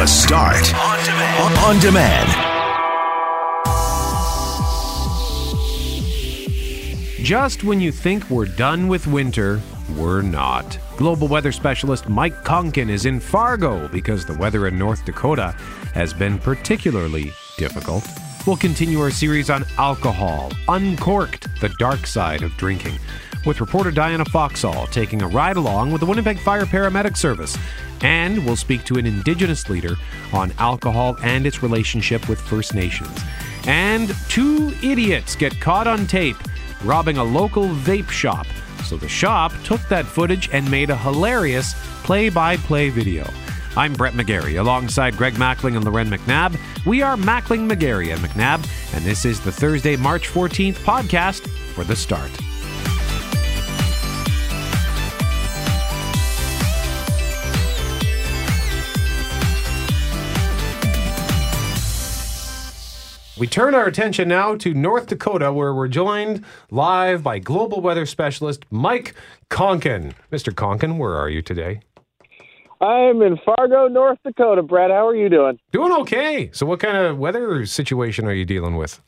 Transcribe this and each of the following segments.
The Start on demand. On demand. Just when you think we're done with winter, we're not. Global weather specialist Mike Koncan is in Fargo because the weather in North Dakota has been particularly difficult. We'll continue our series on alcohol, uncorked, the dark side of drinking, with reporter Diana Foxall taking a ride along with the Winnipeg Fire Paramedic Service. And we'll speak to an Indigenous leader on alcohol and its relationship with First Nations. And two idiots get caught on tape robbing a local vape shop. So the shop took that footage and made a hilarious play by play video. I'm Brett McGarry alongside Greg Mackling and Lauren McNabb. We are Mackling, McGarry, and McNabb, and this is the Thursday, March 14th podcast for The Start. We turn our attention now to North Dakota, where we're joined live by global weather specialist Mike Koncan. Mr. Koncan, where are you today? I'm in Fargo, North Dakota. Brad, how are you doing? Doing okay. So, what kind of weather situation are you dealing with?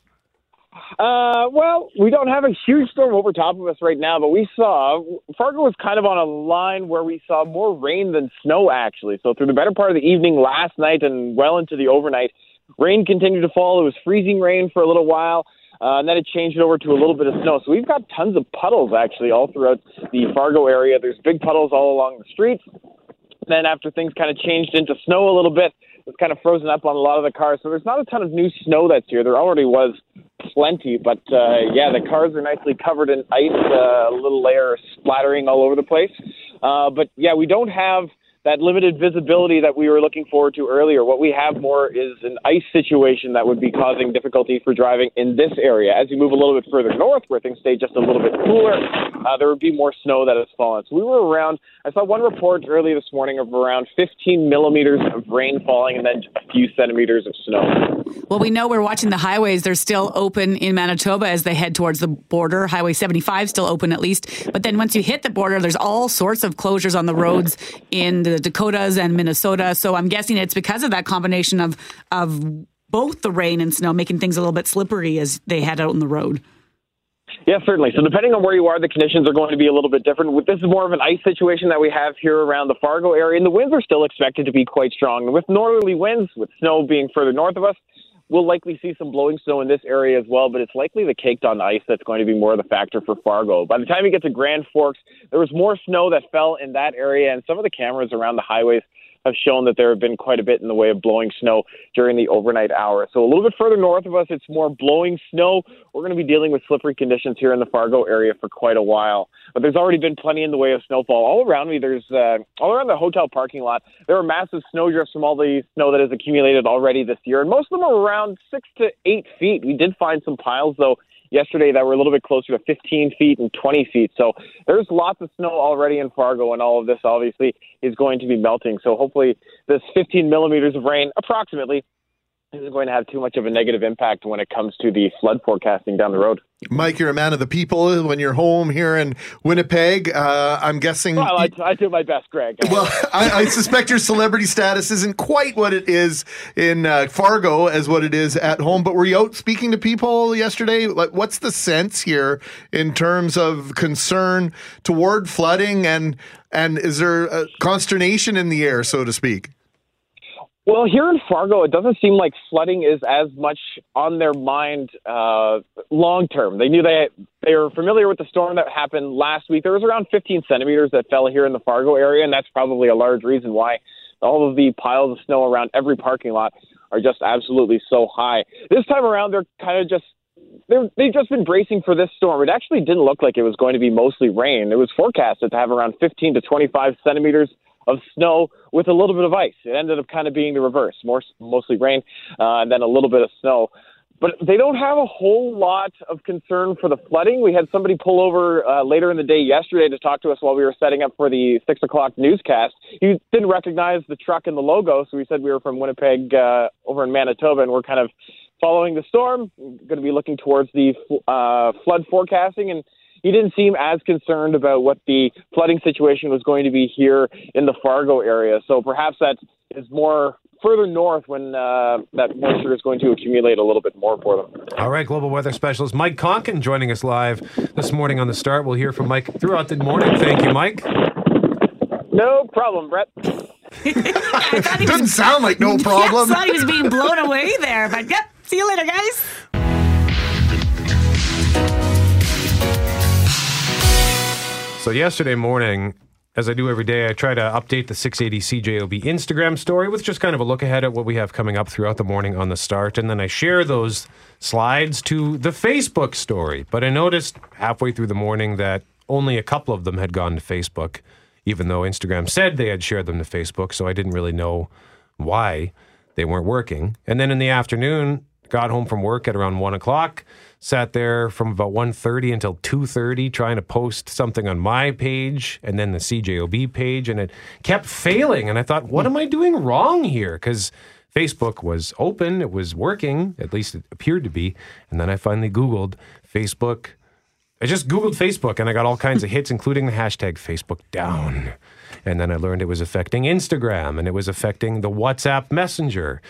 Uh, well, we don't have a huge storm over top of us right now, but we saw Fargo was kind of on a line where we saw more rain than snow, actually. So, through the better part of the evening last night and well into the overnight, Rain continued to fall. It was freezing rain for a little while. Uh, and then it changed over to a little bit of snow. So we've got tons of puddles actually all throughout the Fargo area. There's big puddles all along the streets. Then after things kind of changed into snow a little bit, it's kind of frozen up on a lot of the cars. So there's not a ton of new snow that's here. There already was plenty, but uh, yeah, the cars are nicely covered in ice, uh, a little layer splattering all over the place. Uh, but yeah, we don't have that limited visibility that we were looking forward to earlier. What we have more is an ice situation that would be causing difficulty for driving in this area. As you move a little bit further north, where things stay just a little bit cooler, uh, there would be more snow that has fallen. So we were around, I saw one report early this morning of around 15 millimeters of rain falling and then a few centimeters of snow. Well, we know we're watching the highways. They're still open in Manitoba as they head towards the border. Highway 75 still open at least. But then once you hit the border, there's all sorts of closures on the roads in the the Dakotas and Minnesota. So I'm guessing it's because of that combination of of both the rain and snow making things a little bit slippery as they head out on the road. Yeah, certainly. So depending on where you are, the conditions are going to be a little bit different. This is more of an ice situation that we have here around the Fargo area, and the winds are still expected to be quite strong. with northerly winds, with snow being further north of us, we'll likely see some blowing snow in this area as well, but it's likely the caked on ice that's going to be more of the factor for Fargo. By the time you get to Grand Forks, there was more snow that fell in that area, and some of the cameras around the highways have shown that there have been quite a bit in the way of blowing snow during the overnight hours. So a little bit further north of us, it's more blowing snow. We're going to be dealing with slippery conditions here in the Fargo area for quite a while. But there's already been plenty in the way of snowfall all around me. There's uh, all around the hotel parking lot. There are massive snow drifts from all the snow that has accumulated already this year, and most of them are around six to eight feet. We did find some piles though yesterday that were a little bit closer to 15 feet and 20 feet. So there's lots of snow already in Fargo, and all of this obviously is going to be melting. So hopefully, this 15 millimeters of rain, approximately, isn't going to have too much of a negative impact when it comes to the flood forecasting down the road. Mike, you're a man of the people when you're home here in Winnipeg. Uh, I'm guessing. Well, I, I, do my best, Greg. well, I, I, suspect your celebrity status isn't quite what it is in uh, Fargo as what it is at home. But were you out speaking to people yesterday? Like, what's the sense here in terms of concern toward flooding and and is there consternation in the air, so to speak? Well, here in Fargo, it doesn't seem like flooding is as much on their mind uh, long term. They knew they they were familiar with the storm that happened last week. There was around 15 centimeters that fell here in the Fargo area, and that's probably a large reason why all of the piles of snow around every parking lot are just absolutely so high. This time around, they're kind of just they're, they've just been bracing for this storm. It actually didn't look like it was going to be mostly rain. It was forecasted to have around 15 to 25 centimeters of snow with a little bit of ice. It ended up kind of being the reverse, more mostly rain uh, and then a little bit of snow. But they don't have a whole lot of concern for the flooding. We had somebody pull over uh, later in the day yesterday to talk to us while we were setting up for the six o'clock newscast. He didn't recognize the truck and the logo, so we said we were from Winnipeg uh, over in Manitoba, and we're kind of following the storm. Going to be looking towards the uh, flood forecasting and he didn't seem as concerned about what the flooding situation was going to be here in the Fargo area. So perhaps that is more further north when uh, that moisture is going to accumulate a little bit more for them. All right, global weather specialist Mike Koncan joining us live this morning on the start. We'll hear from Mike throughout the morning. Thank you, Mike. No problem, Brett. I he Doesn't was, sound like no Yeah, I problem. thought he was being blown away there, but yep. See you later, guys. So yesterday morning, as I do every day, I try to update the 680 CJOB Instagram story with just kind of a look ahead at what we have coming up throughout the morning on the start, and then I share those slides to the Facebook story. But I noticed halfway through the morning that only a couple of them had gone to Facebook, even though Instagram said they had shared them to Facebook, so I didn't really know why they weren't working. And then in the afternoon, got home from work at around one o'clock, sat there from about 1.30 until 2.30 trying to post something on my page and then the CJOB page, and it kept failing. And I thought, what am I doing wrong here? Because Facebook was open, it was working, at least it appeared to be. And then I finally Googled Facebook. I just Googled Facebook and I got all kinds of hits, including the hashtag Facebook down. And then I learned it was affecting Instagram and it was affecting the WhatsApp Messenger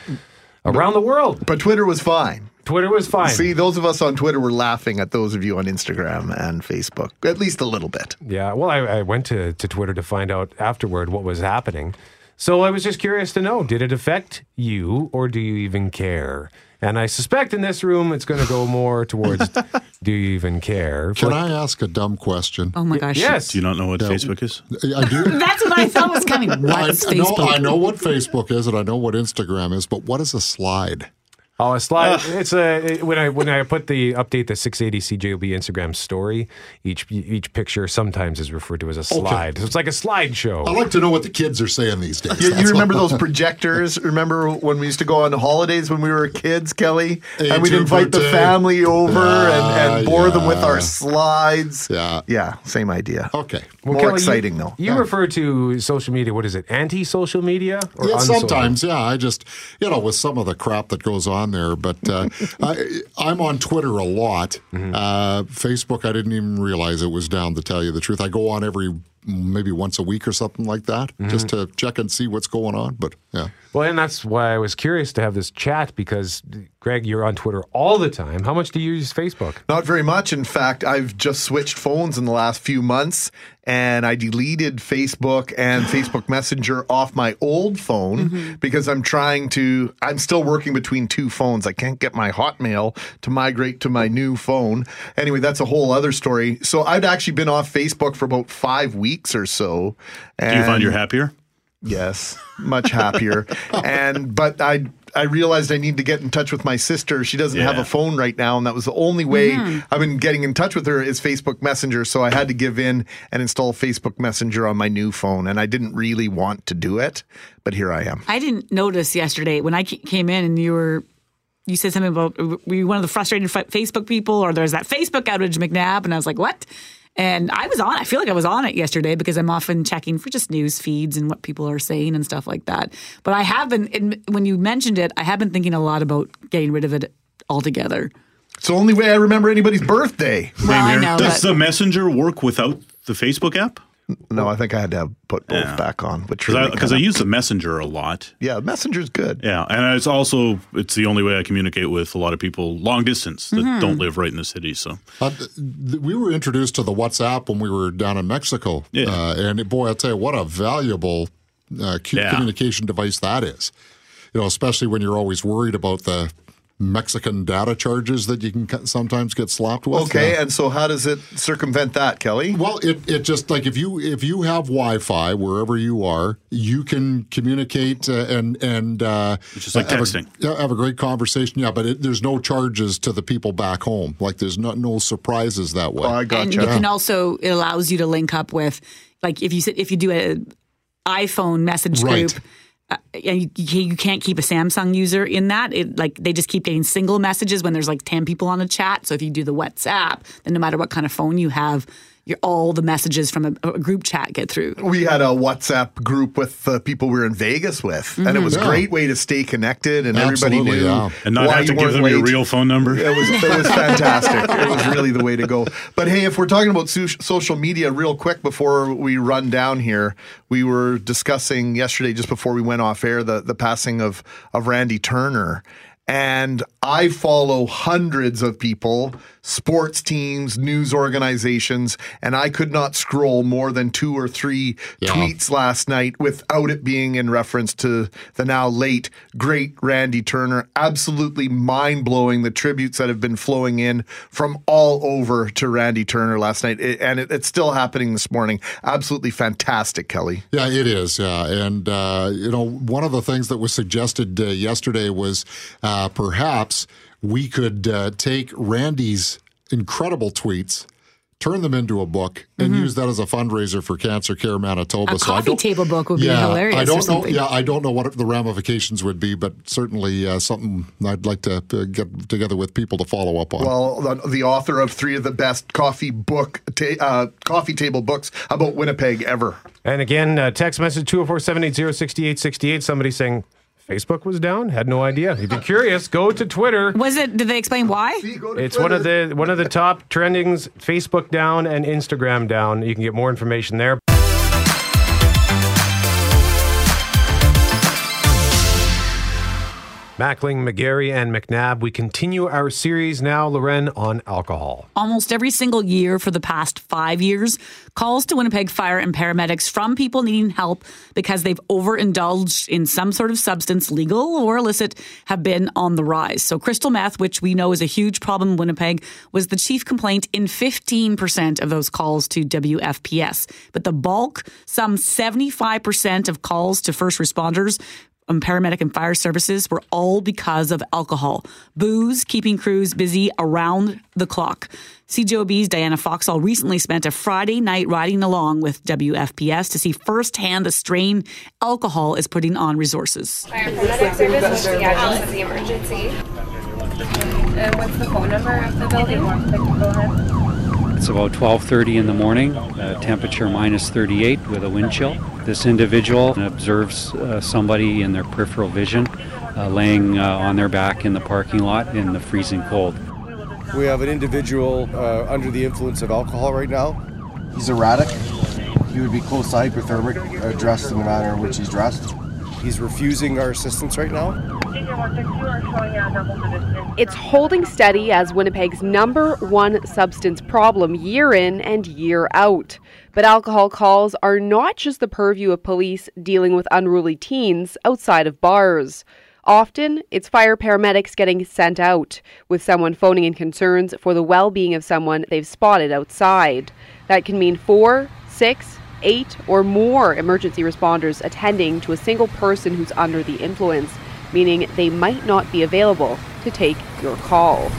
around the world. But Twitter was fine. Twitter was fine. See, those of us on Twitter were laughing at those of you on Instagram and Facebook, at least a little bit. Yeah, well, I, I went to, to Twitter to find out afterward what was happening. So I was just curious to know did it affect you or do you even care? And I suspect in this room it's going to go more towards do you even care? Can But- I ask a dumb question? Oh my gosh. Yes. Do you not know what Facebook is? I do. That's what I thought was coming. I, What's I know, Facebook? I know what Facebook is and I know what Instagram is, but what is a slide? Oh, a slide. It's a when I when I put the update the 680 CJOB Instagram story. Each each picture sometimes is referred to as a slide. So it's like a slideshow. I like to know what the kids are saying these days. You, you remember those projectors? Remember when we used to go on holidays when we were kids, Kelly? And we'd invite the family over and, and Ah, bore them with our slides. Yeah. Yeah, same idea. Okay. Well, More Kelly, you- exciting, though. You refer to social media. What is it? Anti-social media? Or Yeah, sometimes, yeah. I just, you know, with some of the crap that goes on there, but uh, I, I'm on Twitter a lot. Mm-hmm. Uh, Facebook, I didn't even realize it was down. To tell you the truth, I go on every maybe once a week or something like that, Mm-hmm. just to check and see what's going on. But yeah, Well, and that's why I was curious to have this chat because, Greg, you're on Twitter all the time. How much do you use Facebook? Not very much. In fact, I've just switched phones in the last few months and I deleted Facebook and Facebook Messenger off my old phone mm-hmm. because I'm trying to, I'm still working between two phones. I can't get my Hotmail to migrate to my new phone. Anyway, that's a whole other story. So I'd actually been off Facebook for about five weeks or so. Do you find you're happier? Yes, much happier. and but I I realized I need to get in touch with my sister. She doesn't have a phone right now, and that was the only way mm-hmm. I've been getting in touch with her is Facebook Messenger. So I had to give in and install Facebook Messenger on my new phone, and I didn't really want to do it, but here I am. I didn't notice yesterday when I came in and you were. You said something about were you one of the frustrated Facebook people, or there's that Facebook outage, McNabb, and I was like, what? And I was on. I feel like I was on it yesterday because I'm often checking for just news feeds and what people are saying and stuff like that. But I have been. When you mentioned it, I have been thinking a lot about getting rid of it altogether. It's the only way I remember anybody's birthday. Well, I know, Does but- the messenger work without the Facebook app? No, I think I had to have put both Yeah. back on, which Because really I kinda- use the messenger a lot. yeah, Messenger's good. Yeah, and it's also it's the only way I communicate with a lot of people long distance that Mm-hmm. don't live right in the city. So Uh, th- we were introduced to the WhatsApp when we were down in Mexico, Yeah. uh, and boy, I'll tell you what a valuable uh, cu- Yeah. communication device that is. You know, especially when you're always worried about the Mexican data charges that you can sometimes get slapped with. Okay, Uh, and so how does it circumvent that, Kelly? well, it, it just like if you if you have Wi-Fi wherever you are, you can communicate uh, and and uh, It's just like have a- texting. yeah, have a great conversation. Yeah, but it, there's no charges to the people back home. Like there's no no surprises that way. Oh, I and gotcha. you can also it allows you to link up with like if you if you do a iPhone message Right. group. Uh, you, you can't- keep a Samsung user in that. It like they just keep getting single messages when there's like ten people on a chat. So if you do the WhatsApp, then no matter what kind of phone you have, your, all the messages from a, a group chat get through. We had a WhatsApp group with the people we were in Vegas with, and it was a Yeah. great way to stay connected, and Absolutely, everybody knew yeah. And not why have to give weren't them your real phone number. It was it was fantastic. it was really the way to go. But hey, if we're talking about so- social media, real quick before we run down here, we were discussing yesterday, just before we went off air, the the passing of of Randy Turner. And I follow hundreds of people, sports teams, news organizations, and I could not scroll more than two or three Yeah. tweets last night without it being in reference to the now late, great Randy Turner. Absolutely mind blowing the tributes that have been flowing in from all over to Randy Turner last night. It- and it, it's still happening this morning. Absolutely fantastic, Kelly. Yeah, it is. Yeah, and uh, you know, one of the things that was suggested uh, yesterday was uh, perhaps we could uh, take Randy's incredible tweets. Turn them into a book and use that as a fundraiser for Cancer Care Manitoba. A I coffee don't- table book would be hilarious I don't know. Yeah, I don't know what the ramifications would be, but certainly uh, something I'd like to uh, get together with people to follow up on. Well, the, the author of three of the best coffee book ta- uh, coffee table books about Winnipeg ever. And again, uh, text message 204 780 6868. Somebody saying Facebook was down. Had no idea. If you're curious, go to Twitter. Was it? Did they explain why? It's one of the one of the top trendings. Facebook down and Instagram down. You can get more information there. Mackling, McGarry, and McNabb. We continue our series now, Lauren, on alcohol. almost every single year for the past five years, calls to Winnipeg Fire and paramedics from people needing help because they've overindulged in some sort of substance, legal or illicit, have been on the rise. So, crystal meth, which we know is a huge problem in Winnipeg, was the chief complaint in 15% of those calls to WFPS. But the bulk, some 75% of calls to first responders, um, paramedic and fire services were all because of alcohol. Booze keeping crews busy around the clock. CJOB's Diana Foxall recently spent a Friday night riding along with WFPS to see firsthand the strain alcohol is putting on resources. Fire paramedic service, what's the address of the emergency? And what's the phone number of the building? Go ahead. It's about 12:30 in the morning, uh, temperature minus 38 with a wind chill. This individual observes uh, somebody in their peripheral vision uh, laying uh, on their back in the parking lot in the freezing cold. We have an individual uh, under the influence of alcohol right now. He's erratic. He would be close to hypothermic, uh, dressed in the manner in which he's dressed. He's refusing our assistance right now. It's holding steady as Winnipeg's number one substance problem year in and year out. But alcohol calls are not just the purview of police dealing with unruly teens outside of bars. Often, it's fire paramedics getting sent out, with someone phoning in concerns for the well being of someone they've spotted outside. That can mean four, six, eight, or more emergency responders attending to a single person who's under the influence, meaning they might not be available to take your call.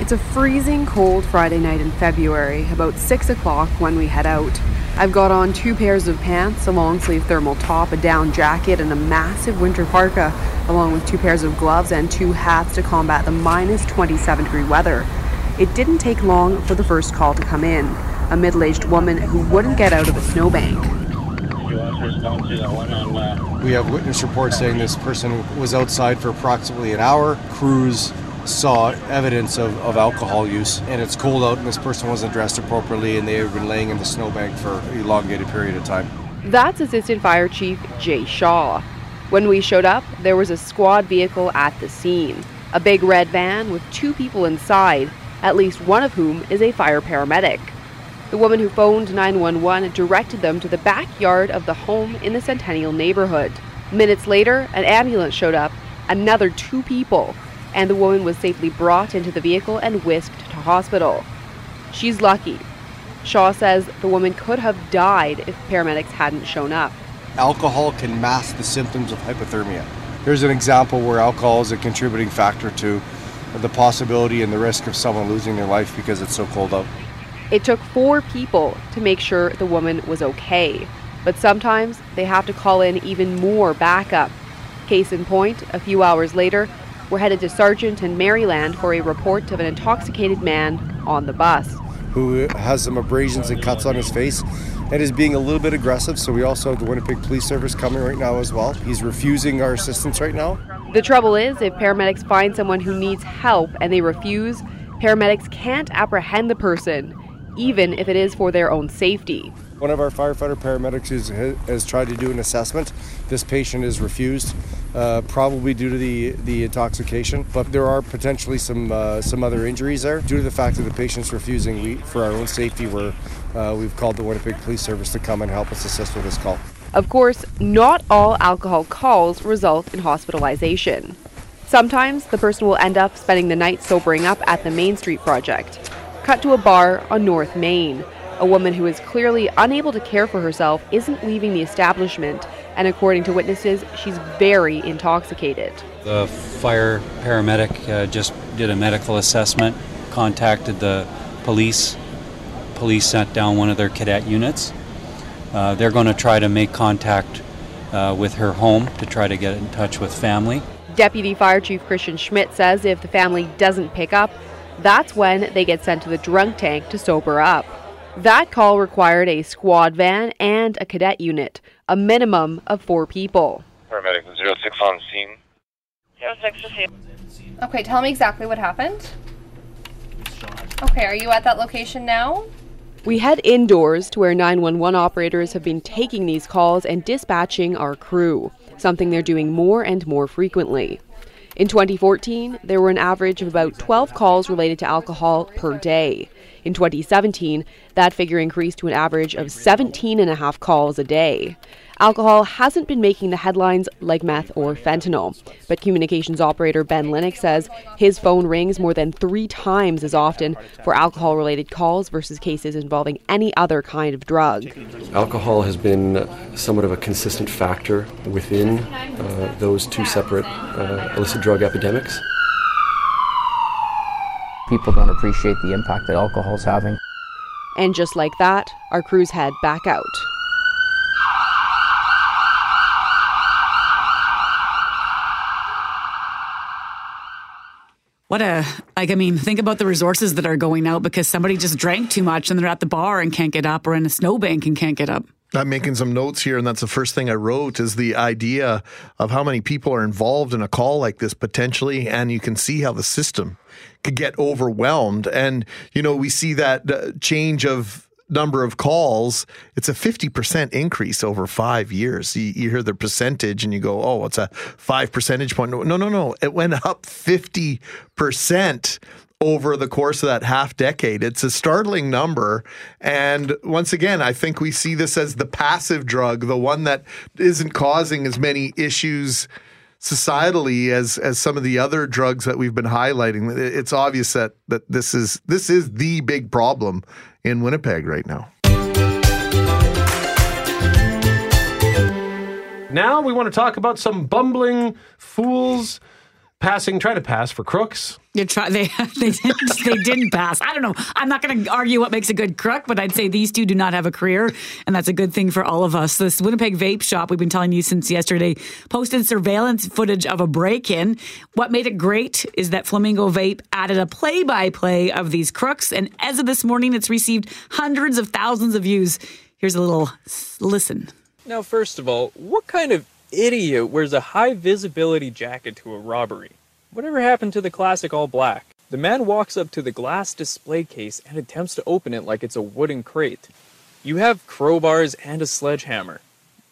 It's a freezing cold Friday night in February, about 6 o'clock when we head out. I've got on two pairs of pants, a long sleeve thermal top, a down jacket, and a massive winter parka, along with two pairs of gloves and two hats to combat the minus 27 degree weather. It didn't take long for the first call to come in a middle aged woman who wouldn't get out of a snowbank. We have witness reports saying this person was outside for approximately an hour. Crews saw evidence of, of alcohol use, and it's cold out, and this person wasn't dressed appropriately, and they have been laying in the snowbank for an elongated period of time. That's Assistant Fire Chief Jay Shaw. When we showed up, there was a squad vehicle at the scene. A big red van with two people inside, at least one of whom is a fire paramedic. The woman who phoned 911 directed them to the backyard of the home in the Centennial neighborhood. Minutes later, an ambulance showed up, another two people, and the woman was safely brought into the vehicle and whisked to hospital. She's lucky. Shaw says the woman could have died if paramedics hadn't shown up. Alcohol can mask the symptoms of hypothermia. Here's an example where alcohol is a contributing factor to the possibility and the risk of someone losing their life because it's so cold out. It took four people to make sure the woman was okay, but sometimes they have to call in even more backup. Case in point, a few hours later, We're headed to Sargent and Maryland for a report of an intoxicated man on the bus. Who has some abrasions and cuts on his face and is being a little bit aggressive. So we also have the Winnipeg Police Service coming right now as well. He's refusing our assistance right now. The trouble is, if paramedics find someone who needs help and they refuse, paramedics can't apprehend the person, even if it is for their own safety. One of our firefighter paramedics has, has tried to do an assessment. This patient is refused, uh, probably due to the, the intoxication. But there are potentially some uh, some other injuries there due to the fact that the patient's refusing. We, for our own safety, we're, uh, we've called the Winnipeg Police Service to come and help us assist with this call. Of course, not all alcohol calls result in hospitalization. Sometimes the person will end up spending the night sobering up at the Main Street Project. Cut to a bar on North Main. A woman who is clearly unable to care for herself isn't leaving the establishment, and according to witnesses, she's very intoxicated. The fire paramedic uh, just did a medical assessment, contacted the police. Police sent down one of their cadet units. Uh, they're going to try to make contact uh, with her home to try to get in touch with family. Deputy Fire Chief Christian Schmidt says if the family doesn't pick up, that's when they get sent to the drunk tank to sober up. That call required a squad van and a cadet unit, a minimum of four people. Paramedic 06 on scene. 06 to see. Okay, tell me exactly what happened. Okay, are you at that location now? We head indoors to where 911 operators have been taking these calls and dispatching our crew, something they're doing more and more frequently. In 2014, there were an average of about 12 calls related to alcohol per day. In 2017, that figure increased to an average of 17 and a half calls a day. Alcohol hasn't been making the headlines like meth or fentanyl, but communications operator Ben Linux says his phone rings more than three times as often for alcohol related calls versus cases involving any other kind of drug. Alcohol has been somewhat of a consistent factor within uh, those two separate uh, illicit drug epidemics. People don't appreciate the impact that alcohol is having. And just like that, our crews head back out. What a, like, I mean, think about the resources that are going out because somebody just drank too much and they're at the bar and can't get up or in a snowbank and can't get up. I'm making some notes here, and that's the first thing I wrote is the idea of how many people are involved in a call like this potentially, and you can see how the system get overwhelmed. And you know, we see that uh, change of number of calls, it's a 50% increase over five years. You, you, hear the percentage and you go, oh, it's a five percentage point. No, no, no. It went up 50% over the course of that half decade. It's a startling number. And once again, I think we see this as the passive drug, the one that isn't causing as many issues societally as as some of the other drugs that we've been highlighting. It's obvious that that this is this is the big problem in Winnipeg right now. Now we want to talk about some bumbling fools passing, try to pass for crooks. You try, they they didn't, they didn't pass. I don't know. I'm not going to argue what makes a good crook, but I'd say these two do not have a career, and that's a good thing for all of us. This Winnipeg vape shop we've been telling you since yesterday posted surveillance footage of a break-in. What made it great is that Flamingo Vape added a play-by-play of these crooks, and as of this morning, it's received hundreds of thousands of views. Here's a little listen. Now, first of all, what kind of idiot wears a high visibility jacket to a robbery? Whatever happened to the classic all black? The man walks up to the glass display case and attempts to open it like it's a wooden crate. You have crowbars and a sledgehammer.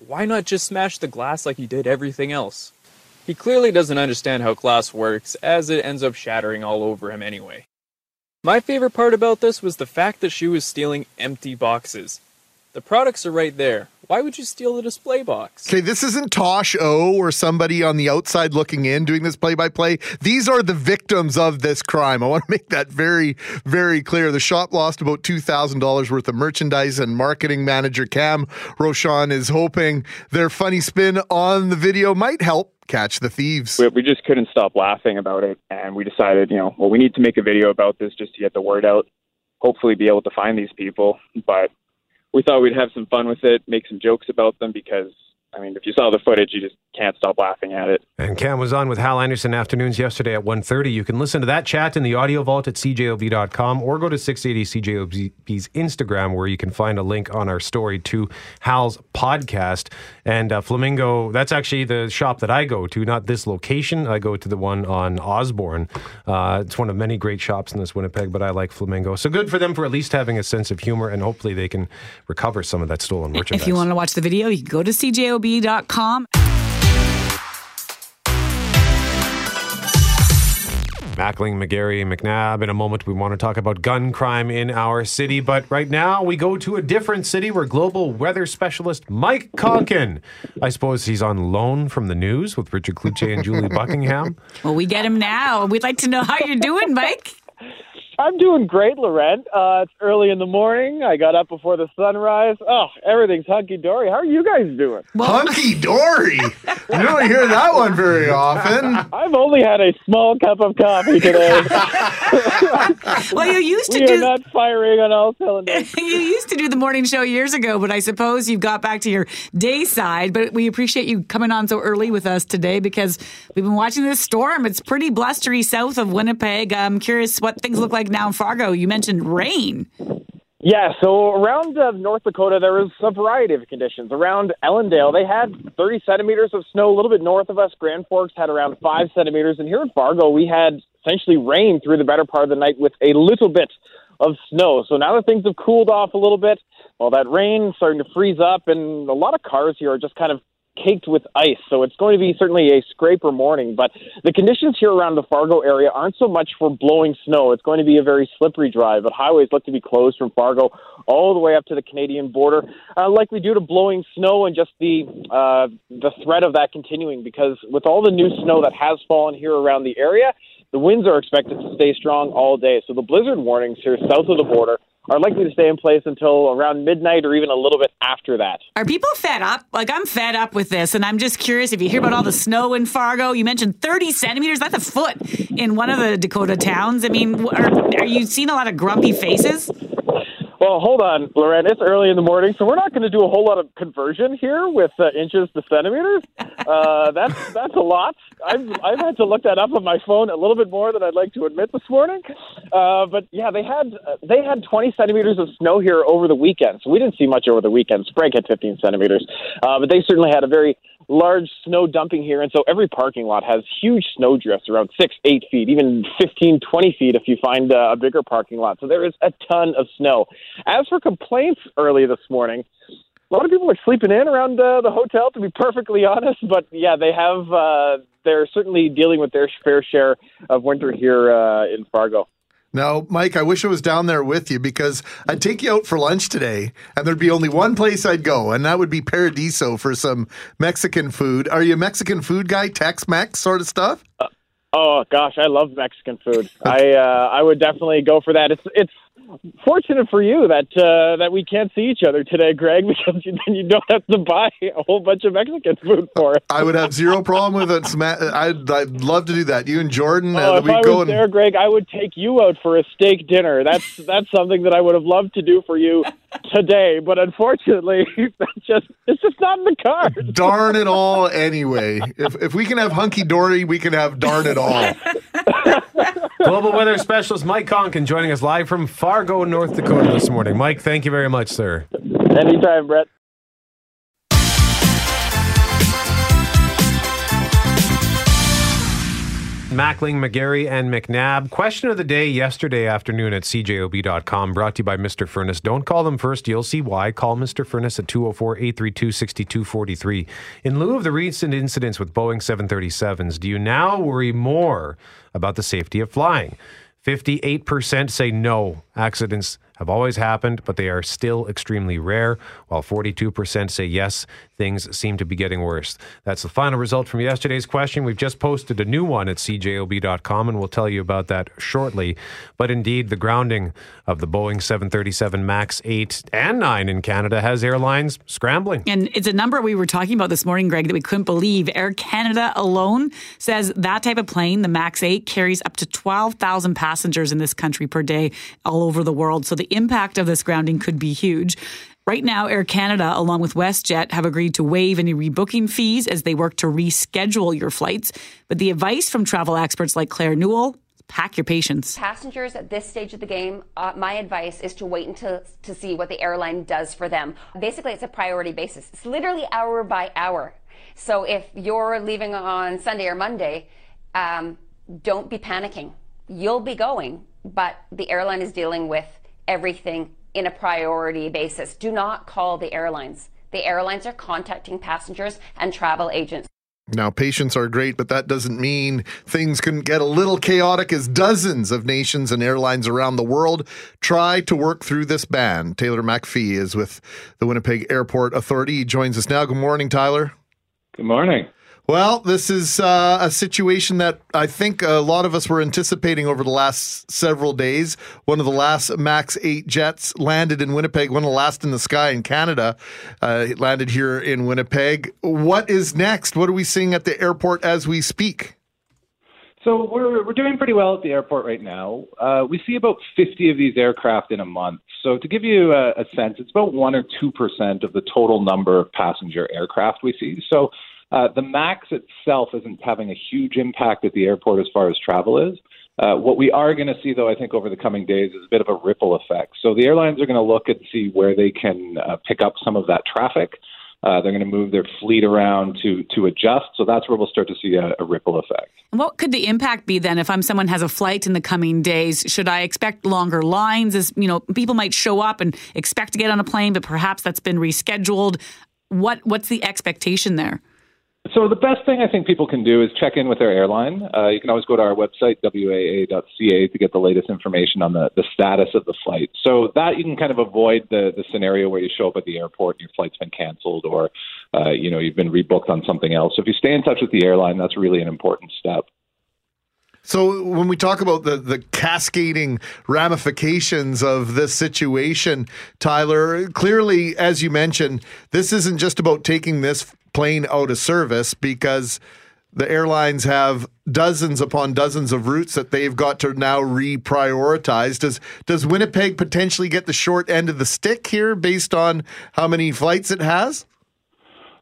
Why not just smash the glass like you did everything else? He clearly doesn't understand how glass works, as it ends up shattering all over him anyway. My favorite part about this was the fact that she was stealing empty boxes. The products are right there. Why would you steal the display box? Okay, this isn't Tosh O or somebody on the outside looking in doing this play by play. These are the victims of this crime. I want to make that very, very clear. The shop lost about $2,000 worth of merchandise, and marketing manager Cam Roshan is hoping their funny spin on the video might help catch the thieves. We, we just couldn't stop laughing about it, and we decided, you know, well, we need to make a video about this just to get the word out, hopefully be able to find these people. But we thought we'd have some fun with it, make some jokes about them because I mean, if you saw the footage, you just can't stop laughing at it. And Cam was on with Hal Anderson afternoons yesterday at 1.30. You can listen to that chat in the audio vault at cjob.com or go to 680 CJOB's Instagram where you can find a link on our story to Hal's podcast. And uh, Flamingo, that's actually the shop that I go to, not this location. I go to the one on Osborne. Uh, it's one of many great shops in this Winnipeg, but I like Flamingo. So good for them for at least having a sense of humor, and hopefully they can recover some of that stolen merchandise. If you want to watch the video, you can go to cjob.com. Mackling, McGarry, McNabb. In a moment, we want to talk about gun crime in our city. But right now, we go to a different city where global weather specialist Mike Koncan, I suppose he's on loan from the news with Richard Kluche and Julie Buckingham. Well, we get him now. We'd like to know how you're doing, Mike. I'm doing great, Laurent. Uh, it's early in the morning. I got up before the sunrise. Oh, everything's hunky dory. How are you guys doing? Hunky dory. you don't hear that one very often. I've only had a small cup of coffee today. well, you used to we do are not firing on all cylinders. you used to do the morning show years ago, but I suppose you've got back to your day side. But we appreciate you coming on so early with us today because we've been watching this storm. It's pretty blustery south of Winnipeg. I'm curious what things look like now in Fargo. You mentioned rain. Yeah, so around uh, North Dakota, there was a variety of conditions. Around Ellendale, they had 30 centimeters of snow. A little bit north of us, Grand Forks had around 5 centimeters. And here in Fargo, we had essentially rain through the better part of the night with a little bit of snow. So now that things have cooled off a little bit, well, that rain starting to freeze up, and a lot of cars here are just kind of caked with ice. So it's going to be certainly a scraper morning. But the conditions here around the Fargo area aren't so much for blowing snow. It's going to be a very slippery drive. But highways look to be closed from Fargo all the way up to the Canadian border, uh, likely due to blowing snow and just the uh, the threat of that continuing. Because with all the new snow that has fallen here around the area, the winds are expected to stay strong all day. So the blizzard warnings here south of the border are likely to stay in place until around midnight or even a little bit after that. Are people fed up? Like, I'm fed up with this, and I'm just curious if you hear about all the snow in Fargo. You mentioned 30 centimeters. That's a foot in one of the Dakota towns. I mean, are, are you seeing a lot of grumpy faces? Well, hold on, Lauren. It's early in the morning, so we're not going to do a whole lot of conversion here with uh, inches to centimeters. Uh, that's that's a lot. I've I've had to look that up on my phone a little bit more than I'd like to admit this morning. Uh, but yeah, they had they had 20 centimeters of snow here over the weekend, so we didn't see much over the weekend. Sprague had 15 centimeters, uh, but they certainly had a very large snow dumping here, and so every parking lot has huge snow drifts around six, eight feet, even 15, 20 feet if you find uh, a bigger parking lot. So there is a ton of snow. As for complaints early this morning, a lot of people are sleeping in around uh, the hotel, to be perfectly honest. But yeah, they have. Uh, they're certainly dealing with their fair share of winter here uh, in Fargo. Now, Mike, I wish I was down there with you because I'd take you out for lunch today, and there'd be only one place I'd go, and that would be Paradiso for some Mexican food. Are you a Mexican food guy, Tex-Mex sort of stuff? Uh, oh gosh, I love Mexican food. I uh, I would definitely go for that. It's it's fortunate for you that uh, that we can't see each other today, Greg, because you, then you don't have to buy a whole bunch of Mexican food for it. I would have zero problem with it. I'd, I'd love to do that. You and Jordan, oh, uh, if I was and... there, Greg, I would take you out for a steak dinner. That's that's something that I would have loved to do for you today, but unfortunately, that's just it's just not in the cards. Darn it all! Anyway, if if we can have hunky dory, we can have darn it all. Global weather specialist Mike Koncan joining us live from Fargo, North Dakota this morning. Mike, thank you very much, sir. Anytime, Brett. Mackling, McGarry, and McNabb. Question of the day yesterday afternoon at cjob.com brought to you by Mr. Furnace. Don't call them first. You'll see why. Call Mr. Furnace at 204 832 6243. In lieu of the recent incidents with Boeing 737s, do you now worry more about the safety of flying? 58% say no. Accidents have always happened, but they are still extremely rare, while 42% say yes, things seem to be getting worse. That's the final result from yesterday's question. We've just posted a new one at cjob.com, and we'll tell you about that shortly. But indeed, the grounding of the Boeing 737 MAX 8 and 9 in Canada has airlines scrambling. And it's a number we were talking about this morning, Greg, that we couldn't believe. Air Canada alone says that type of plane, the MAX 8, carries up to 12,000 passengers in this country per day all over the world. So the impact of this grounding could be huge. Right now, Air Canada, along with WestJet, have agreed to waive any rebooking fees as they work to reschedule your flights. But the advice from travel experts like Claire Newell pack your patience. Passengers at this stage of the game, uh, my advice is to wait until to see what the airline does for them. Basically, it's a priority basis. It's literally hour by hour. So if you're leaving on Sunday or Monday, um, don't be panicking. You'll be going, but the airline is dealing with everything in a priority basis. Do not call the airlines. The airlines are contacting passengers and travel agents. Now, patience are great, but that doesn't mean things couldn't get a little chaotic as dozens of nations and airlines around the world try to work through this ban. Taylor McPhee is with the Winnipeg Airport Authority. He joins us now. Good morning, Tyler. Good morning. Well, this is uh, a situation that I think a lot of us were anticipating over the last several days. One of the last MAX 8 jets landed in Winnipeg, one of the last in the sky in Canada. Uh, it landed here in Winnipeg. What is next? What are we seeing at the airport as we speak? So we're we're doing pretty well at the airport right now. Uh, we see about 50 of these aircraft in a month. So to give you a, a sense, it's about one or two percent of the total number of passenger aircraft we see. So uh, the MAX itself isn't having a huge impact at the airport as far as travel is. Uh, what we are going to see, though, I think over the coming days is a bit of a ripple effect. So the airlines are going to look and see where they can uh, pick up some of that traffic. Uh, they're going to move their fleet around to to adjust. So that's where we'll start to see a, a ripple effect. And what could the impact be then if I'm someone has a flight in the coming days? Should I expect longer lines? As you know, people might show up and expect to get on a plane, but perhaps that's been rescheduled. What what's the expectation there? So the best thing I think people can do is check in with their airline. Uh, you can always go to our website, waa.ca, to get the latest information on the, the status of the flight. So that you can kind of avoid the, the scenario where you show up at the airport and your flight's been canceled or, uh, you know, you've been rebooked on something else. So if you stay in touch with the airline, that's really an important step. So when we talk about the the cascading ramifications of this situation, Tyler, clearly as you mentioned, this isn't just about taking this plane out of service because the airlines have dozens upon dozens of routes that they've got to now reprioritize. Does does Winnipeg potentially get the short end of the stick here based on how many flights it has?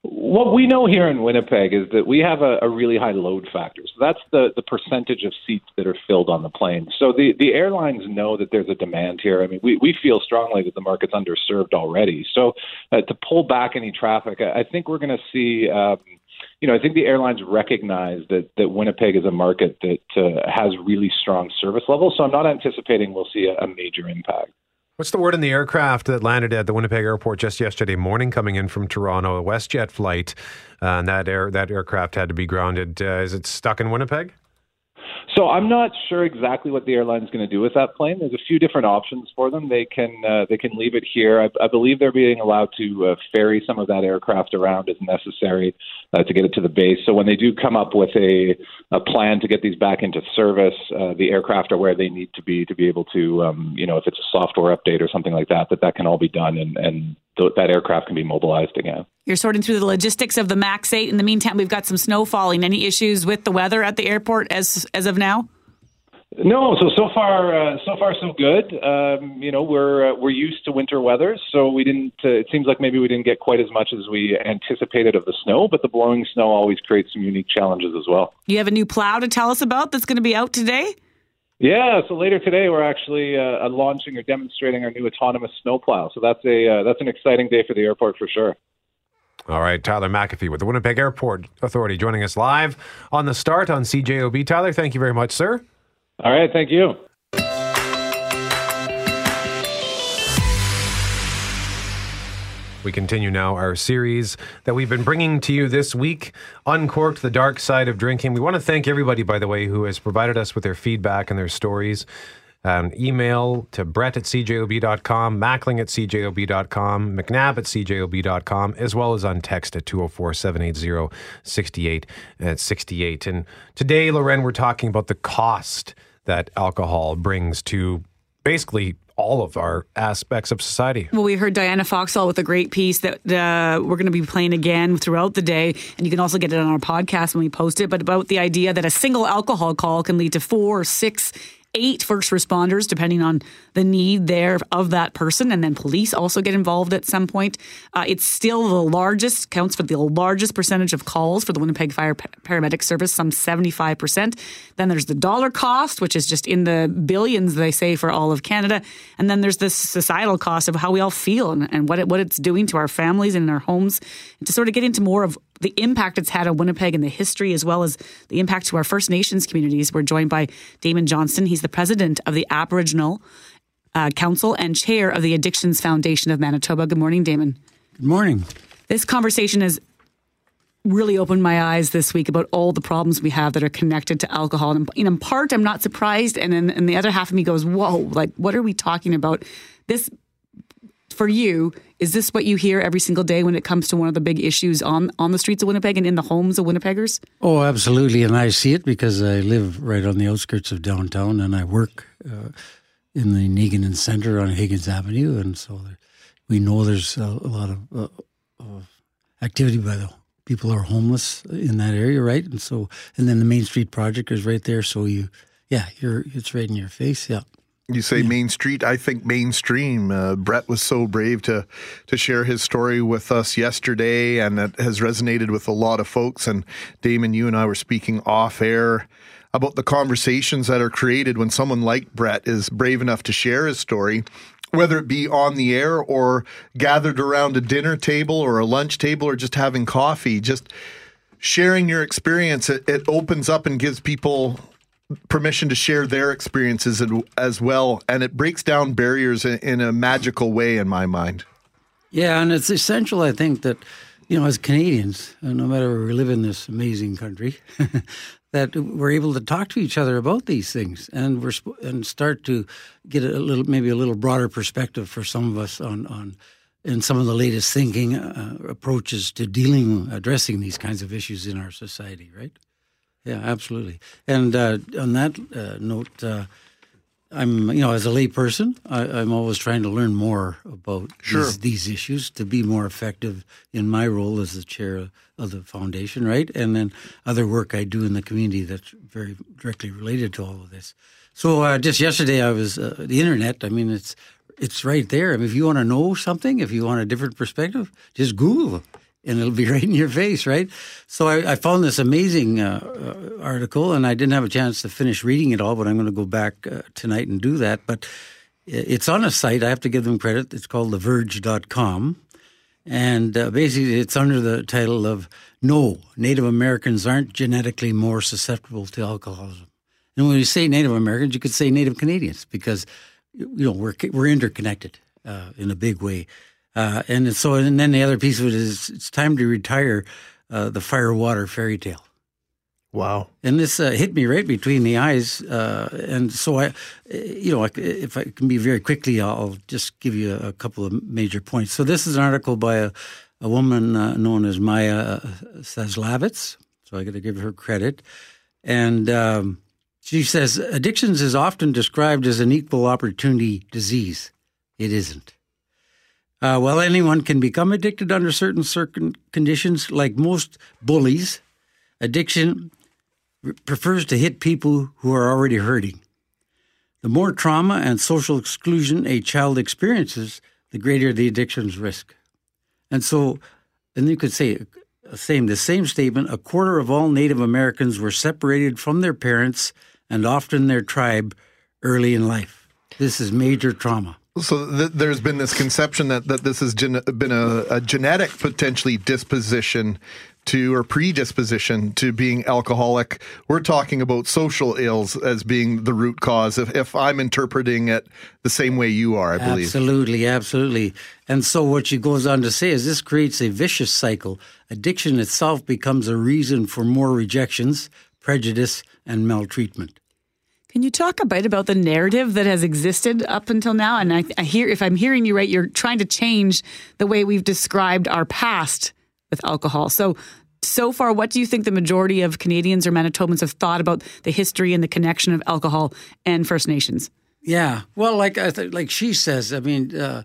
What we know here in Winnipeg is that we have a, a really high load factor. So that's the, the percentage of seats that are filled on the plane. So the, the airlines know that there's a demand here. I mean, we, we feel strongly that the market's underserved already. So uh, to pull back any traffic, I, I think we're going to see. Um, you know, I think the airlines recognize that that Winnipeg is a market that uh, has really strong service levels. So I'm not anticipating we'll see a, a major impact. What's the word in the aircraft that landed at the Winnipeg airport just yesterday morning, coming in from Toronto, a WestJet flight, uh, and that air that aircraft had to be grounded? Uh, is it stuck in Winnipeg? So I'm not sure exactly what the airline's going to do with that plane. There's a few different options for them. They can uh, they can leave it here. I, I believe they're being allowed to uh, ferry some of that aircraft around as necessary uh, to get it to the base. So when they do come up with a, a plan to get these back into service, uh, the aircraft are where they need to be to be able to, um, you know, if it's a software update or something like that, that that can all be done and and th- that aircraft can be mobilized again. You're sorting through the logistics of the Max 8. In the meantime, we've got some snow falling. Any issues with the weather at the airport as as of now? No, so so far uh, so far so good. Um, you know, we're uh, we're used to winter weather, so we didn't. Uh, it seems like maybe we didn't get quite as much as we anticipated of the snow, but the blowing snow always creates some unique challenges as well. You have a new plow to tell us about that's going to be out today. Yeah, so later today we're actually uh, launching or demonstrating our new autonomous snowplow. So that's a uh, that's an exciting day for the airport for sure. All right, Tyler McAfee with the Winnipeg Airport Authority joining us live on the start on CJOB. Tyler, thank you very much, sir. All right, thank you. We continue now our series that we've been bringing to you this week, Uncorked the Dark Side of Drinking. We want to thank everybody, by the way, who has provided us with their feedback and their stories. Um, email to brett at cjob.com, mackling at cjob.com, mcnabb at cjob.com, as well as on text at 204 780 68 And today, Lauren, we're talking about the cost that alcohol brings to basically all of our aspects of society. Well, we heard Diana Foxall with a great piece that uh, we're going to be playing again throughout the day, and you can also get it on our podcast when we post it. But about the idea that a single alcohol call can lead to four or six eight first responders, depending on the need there of that person, and then police also get involved at some point. Uh, it's still the largest, counts for the largest percentage of calls for the Winnipeg Fire Paramedic Service, some 75%. Then there's the dollar cost, which is just in the billions, they say, for all of Canada. And then there's the societal cost of how we all feel and, and what, it, what it's doing to our families and our homes. And to sort of get into more of the impact it's had on Winnipeg and the history, as well as the impact to our First Nations communities. We're joined by Damon Johnston. He's the president of the Aboriginal uh, Council and chair of the Addictions Foundation of Manitoba. Good morning, Damon. Good morning. This conversation has really opened my eyes this week about all the problems we have that are connected to alcohol. And in part, I'm not surprised. And then and the other half of me goes, whoa, like, what are we talking about? This for you, is this what you hear every single day when it comes to one of the big issues on, on the streets of Winnipeg and in the homes of Winnipeggers? Oh, absolutely. And I see it because I live right on the outskirts of downtown and I work uh, in the Neeginan Center on Higgins Avenue. And so we know there's a, a lot of, uh, of activity by the people who are homeless in that area, right? And so, and then the Main Street project is right there. So you, yeah, you're, it's right in your face. Yeah. You say. Main Street. I think mainstream. Uh, Brett was so brave to to share his story with us yesterday, and it has resonated with a lot of folks. And Damon, you and I were speaking off air about the conversations that are created when someone like Brett is brave enough to share his story. Whether it be on the air or gathered around a dinner table or a lunch table or just having coffee, just sharing your experience, it, it opens up and gives people permission to share their experiences as well, and it breaks down barriers in, a magical way in my mind. Yeah, and it's essential, I think, that you know, as Canadians, uh, no matter where we live in this amazing country, that we're able to talk to each other about these things, and we're and start to get a little, maybe a little broader perspective for some of us on on and some of the latest thinking uh, approaches to dealing, addressing these kinds of issues in our society, right? Yeah, absolutely. And uh, on that uh, note, uh, I'm you know as a layperson, I, am always trying to learn more about sure. these, these, issues to be more effective in my role as the chair of the foundation, right? And then other work I do in the community that's very directly related to all of this. So uh, just yesterday, I was uh, the internet. I mean, it's it's right there. I mean, if you want to know something, if you want a different perspective, just Google and it'll be right in your face, right? So I, I found this amazing uh, uh, article, and I didn't have a chance to finish reading it all, but I'm going to go back uh, tonight and do that. But it's on a site. I have to give them credit. It's called TheVerge.com. And uh, basically, it's under the title of No, Native Americans aren't genetically more susceptible to alcoholism. And when you say Native Americans, you could say Native Canadians because, you know, we're, we're interconnected uh, in a big way. Uh, and so, and then the other piece of it is it's time to retire uh, the fire water fairy tale. Wow. And this uh, hit me right between the eyes. Uh, and so I, you know, if I can be very quickly, I'll just give you a couple of major points. So this is an article by a, a woman uh, known as Maia Szalavitz. So I got to give her credit. And um, she says addictions is often described as an equal opportunity disease. It isn't. Uh, well, anyone can become addicted under certain certain conditions. Like most bullies, addiction prefers to hit people who are already hurting. The more trauma and social exclusion a child experiences, the greater the addiction's risk. And so, and you could say same the same statement. A quarter of all Native Americans were separated from their parents and often their tribe early in life. This is major trauma. So th- there's been this conception that, that this has gen- been a, a, genetic potentially disposition to or predisposition to being alcoholic. We're talking about social ills as being the root cause. If, if I'm interpreting it the same way you are, I believe. Absolutely, absolutely. And so what she goes on to say is this creates a vicious cycle. Addiction itself becomes a reason for more rejections, prejudice, and maltreatment. Can you talk a bit about the narrative that has existed up until now? And I, I, hear, if I'm hearing you right, you're trying to change the way we've described our past with alcohol. So, so far, what do you think the majority of Canadians or Manitobans have thought about the history and the connection of alcohol and First Nations? Yeah, well, like like she says, I mean, uh,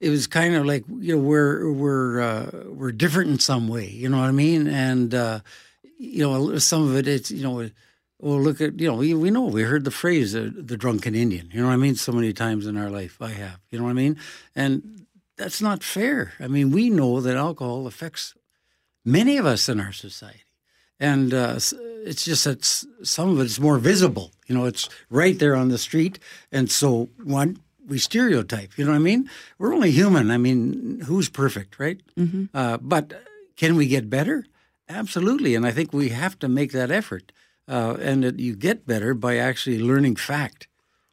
it was kind of like you know we're we're uh, we're different in some way, you know what I mean? And uh, you know, some of it, it's you know Well, look at you know we, we know we heard the phrase uh, the drunken Indian. You know what I mean? So many times in our life, I have. You know what I mean? And that's not fair. I mean, we know that alcohol affects many of us in our society, and uh, it's just that some of it is more visible. You know, it's right there on the street, and so one we stereotype. You know what I mean? We're only human. I mean, who's perfect, right? Mm-hmm. Uh, but can we get better? Absolutely, and I think we have to make that effort. Uh, and it, you get better by actually learning fact,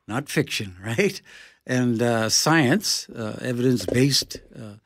not fiction, right? And uh, science, uh, evidence based uh,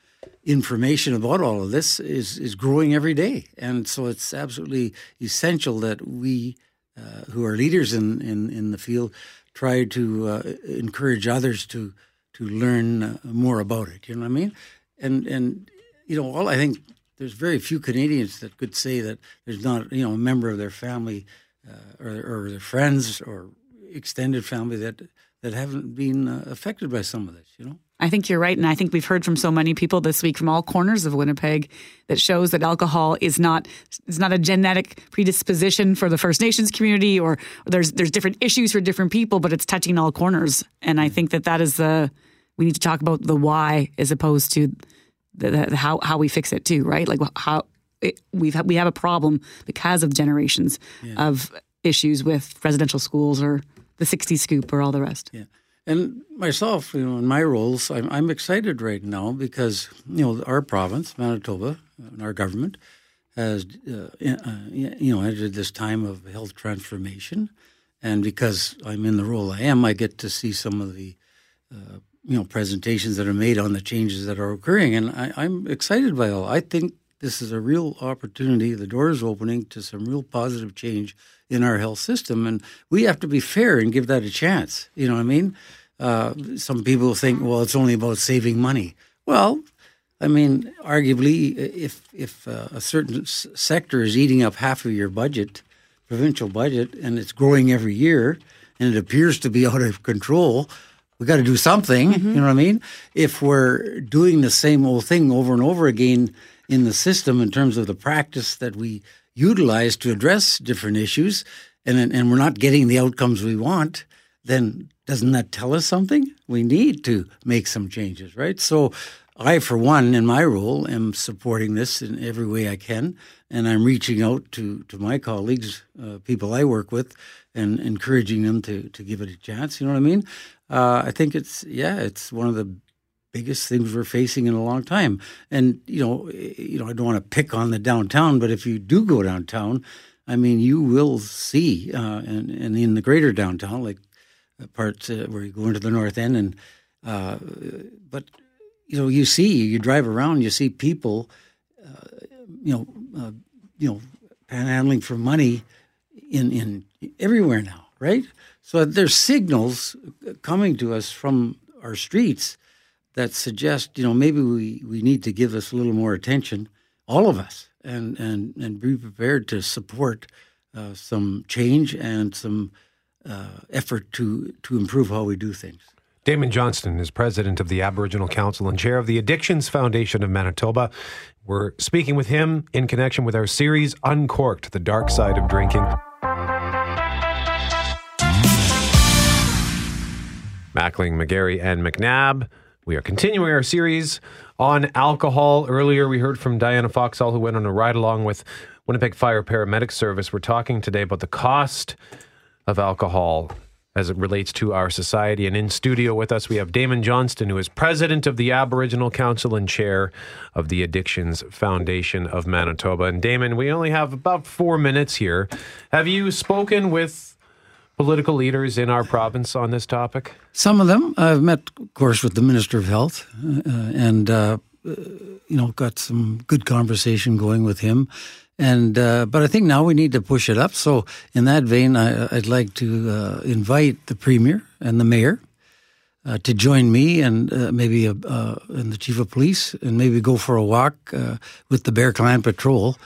information about all of this is, is growing every day. And so it's absolutely essential that we, uh, who are leaders in, in, in, the field, try to uh, encourage others to, to learn more about it. You know what I mean? And, and you know, all I think there's very few Canadians that could say that there's not, you know, a member of their family uh, or, or their friends or extended family that that haven't been uh, affected by some of this. You know. I think you're right, and I think we've heard from so many people this week from all corners of Winnipeg that shows that alcohol is not is not a genetic predisposition for the First Nations community, or there's there's different issues for different people, but it's touching all corners. And I think that that is the we need to talk about the why as opposed to the, the how how we fix it too, right? Like how it, we've we have a problem because of generations yeah. of issues with residential schools or the 60 scoop or all the rest. Yeah. And myself, you know, in my roles, I'm, I'm excited right now because, you know, our province, Manitoba, and our government has, uh, uh, you know, entered this time of health transformation. And because I'm in the role I am, I get to see some of the, uh, you know, presentations that are made on the changes that are occurring. And I, I'm excited by all. I think this is a real opportunity. The door is opening to some real positive change in our health system, and we have to be fair and give that a chance. You know what I mean? Uh, some people think, well, it's only about saving money. Well, I mean, arguably, if if uh, a certain s- sector is eating up half of your budget, provincial budget, and it's growing every year, and it appears to be out of control, we got to do something. Mm-hmm. You know what I mean? If we're doing the same old thing over and over again in the system in terms of the practice that we utilize to address different issues, and and we're not getting the outcomes we want, then doesn't that tell us something? We need to make some changes, right? So. I, for one, in my role, am supporting this in every way I can, and I'm reaching out to, to my colleagues, uh, people I work with, and encouraging them to to give it a chance. You know what I mean? Uh, I think it's yeah, it's one of the biggest things we're facing in a long time. And you know, you know, I don't want to pick on the downtown, but if you do go downtown, I mean, you will see, uh, and and in the greater downtown, like uh, parts uh, where you go into the north end, and uh, but you know, you see, you drive around, you see people, uh, you know, uh, you know, panhandling for money in in everywhere now, right? So there's signals coming to us from our streets that suggest, you know, maybe we, we need to give this a little more attention, all of us, and, and, and be prepared to support uh, some change and some uh, effort to, to improve how we do things. Damon Johnston is president of the Aboriginal Council and chair of the Addictions Foundation of Manitoba. We're speaking with him in connection with our series Uncorked, the Dark Side of Drinking. Mackling, McGarry, and McNabb we are continuing our series on alcohol. Earlier, we heard from Diana Foxall, who went on a ride along with Winnipeg Fire Paramedic Service. We're talking today about the cost of alcohol as it relates to our society. And in studio with us, we have Damon Johnston, who is president of the Aboriginal Council and chair of the Addictions Foundation of Manitoba. And Damon, we only have about four minutes here. Have you spoken with political leaders in our province on this topic? Some of them. I've met, of course, with the Minister of Health uh, and, uh, you know, got some good conversation going with him. And uh, but I think now we need to push it up. So in that vein, I, would like to uh, invite the premier and the mayor uh, to join me and uh, maybe a, and the chief of police and maybe go for a walk with the Bear Clan Patrol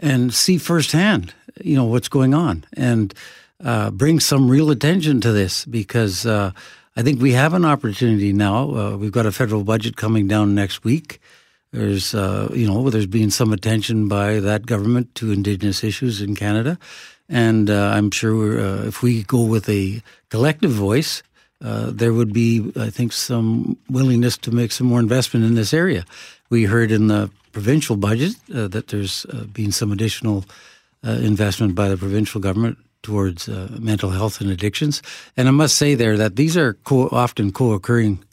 and see firsthand, you know, what's going on and uh, bring some real attention to this because uh, I think we have an opportunity now. Uh, we've got a federal budget coming down next week. There's, uh, you know, there's been some attention by that government to Indigenous issues in Canada, And uh, I'm sure uh, if we go with a collective voice, there would be, I think, some willingness to make some more investment in this area. We heard in the provincial budget that there's been some additional investment by the provincial government towards uh, mental health and addictions. And I must say there that these are co- often co-occurring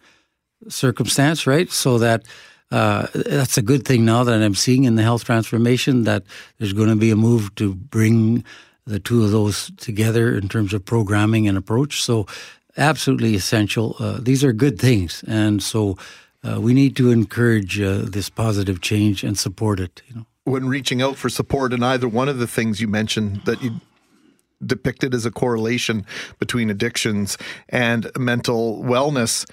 circumstance, right? So that uh, that's a good thing now that I'm seeing in the health transformation that there's going to be a move to bring the two of those together in terms of programming and approach. So absolutely essential. Uh, these are good things, and so uh, we need to encourage uh, this positive change and support it. You know, when reaching out for support in either one of the things you mentioned that you depicted as a correlation between addictions and mental wellness.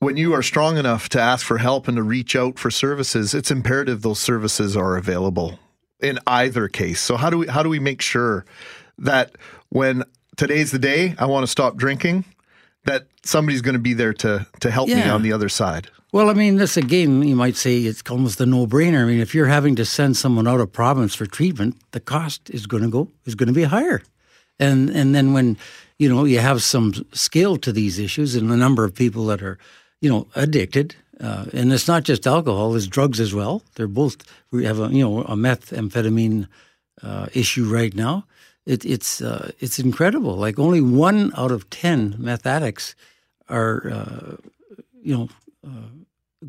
When you are strong enough to ask for help and to reach out for services, it's imperative those services are available in either case. So how do we how do we make sure that when today's the day I want to stop drinking, that somebody's going to be there to to help me on the other side? Well, I mean, this again, you might say it's almost a no-brainer. I mean, if you're having to send someone out of province for treatment, the cost is going to go is going to be higher, and and then when you know you have some scale to these issues and the number of people that are you know addicted, uh, and it's not just alcohol; it's drugs as well. They're both. We have a you know a methamphetamine uh, issue right now. It, it's uh, it's incredible. Like only one out of ten meth addicts are uh, you know uh,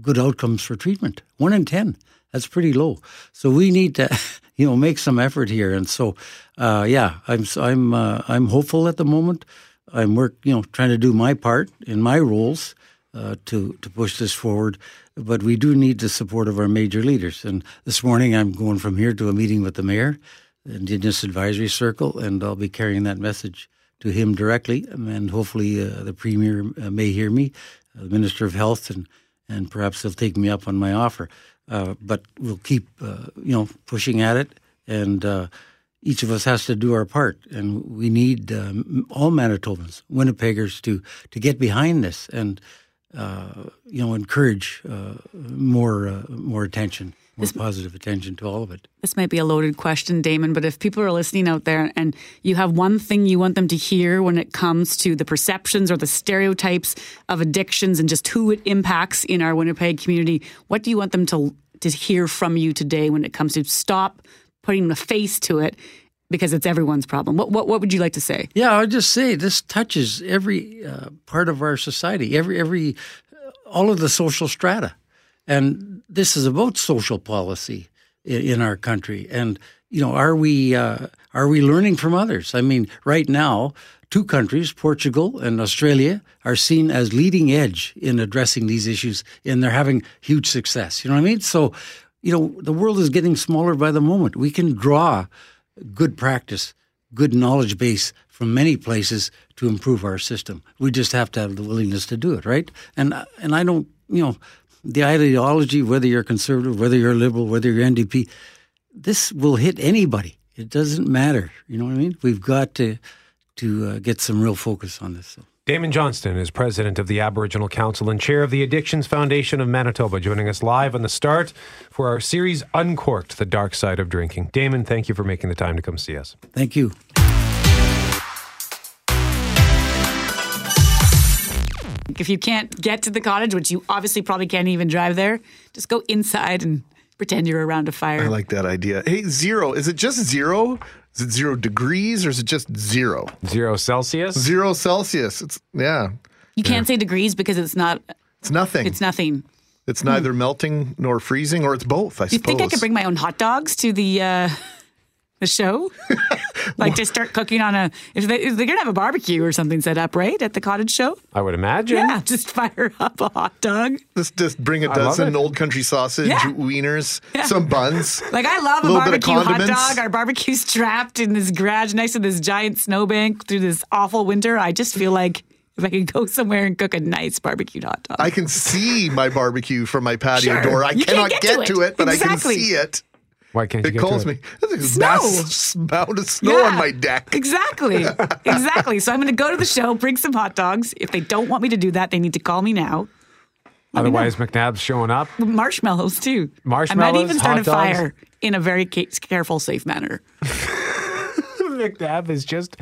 good outcomes for treatment. One in ten. That's pretty low. So we need to, you know, make some effort here. And so, uh, yeah, I'm I'm uh, I'm hopeful at the moment. I'm work, you know, trying to do my part in my roles uh, to to push this forward. But we do need the support of our major leaders. And this morning, I'm going from here to a meeting with the mayor, the Indigenous Advisory Circle, and I'll be carrying that message to him directly. And hopefully, uh, the premier uh, may hear me, uh, the Minister of Health, and and perhaps they'll take me up on my offer. Uh, but we'll keep, uh, you know, pushing at it, and uh, each of us has to do our part. And we need um, all Manitobans, Winnipeggers, to to get behind this and you know encourage more more attention, more positive attention to all of it. This might be a loaded question, Damon, but if people are listening out there and you have one thing you want them to hear when it comes to the perceptions or the stereotypes of addictions and just who it impacts in our Winnipeg community, what do you want them to to hear from you today when it comes to stop putting a face to it because it's everyone's problem? What what, what would you like to say? Yeah, I'd just say this touches every uh, part of our society, every every all of the social strata, and this is about social policy in, in our country. And you know, are we uh, are we learning from others? I mean, right now, two countries, Portugal and Australia, are seen as leading edge in addressing these issues, and they're having huge success. You know what I mean? So, you know, the world is getting smaller by the moment. We can draw good practice, good knowledge base from many places to improve our system. We just have to have the willingness to do it, right? And and I don't, you know, the ideology, whether you're conservative, whether you're liberal, whether you're NDP, this will hit anybody. It doesn't matter. You know what I mean? We've got to to uh, get some real focus on this. So. Damon Johnston is president of the Aboriginal Council and chair of the Addictions Foundation of Manitoba, joining us live on the start for our series Uncorked the Dark Side of Drinking. Damon, thank you for making the time to come see us. Thank you. If you can't get to the cottage, which you obviously probably can't even drive there, just go inside and pretend you're around a fire. I like that idea. Hey, zero. Is it just zero? Is it zero degrees or is it just zero? Zero Celsius? Zero Celsius. It's yeah. You can't say degrees because it's not. It's nothing. It's nothing. It's neither melting nor freezing, or it's both. I Do you suppose. think I could bring my own hot dogs to the uh, the show? like to start cooking on a if they if they're gonna have a barbecue or something set up right at the cottage show. I would imagine. Yeah, just fire up a hot dog. Just just bring a dozen old country sausage, Yeah. wieners, some buns. Like I love a Little barbecue hot dog. Our barbecue's trapped in this garage next to this giant snowbank through this awful winter. I just feel like if I could go somewhere and cook a nice barbecued hot dog. I can see my barbecue from my patio Sure. door. I You cannot get, get to to it. it, but I can see it. Why can't you It get calls to it? me. There's a Snow. mass amount of snow on my deck. Exactly. exactly. So I'm going to go to the show, bring some hot dogs. If they don't want me to do that, they need to call me now. Otherwise, McNabb's showing up. Marshmallows too. Marshmallows. I might even start a dogs? fire in a very careful, safe manner. McNabb is just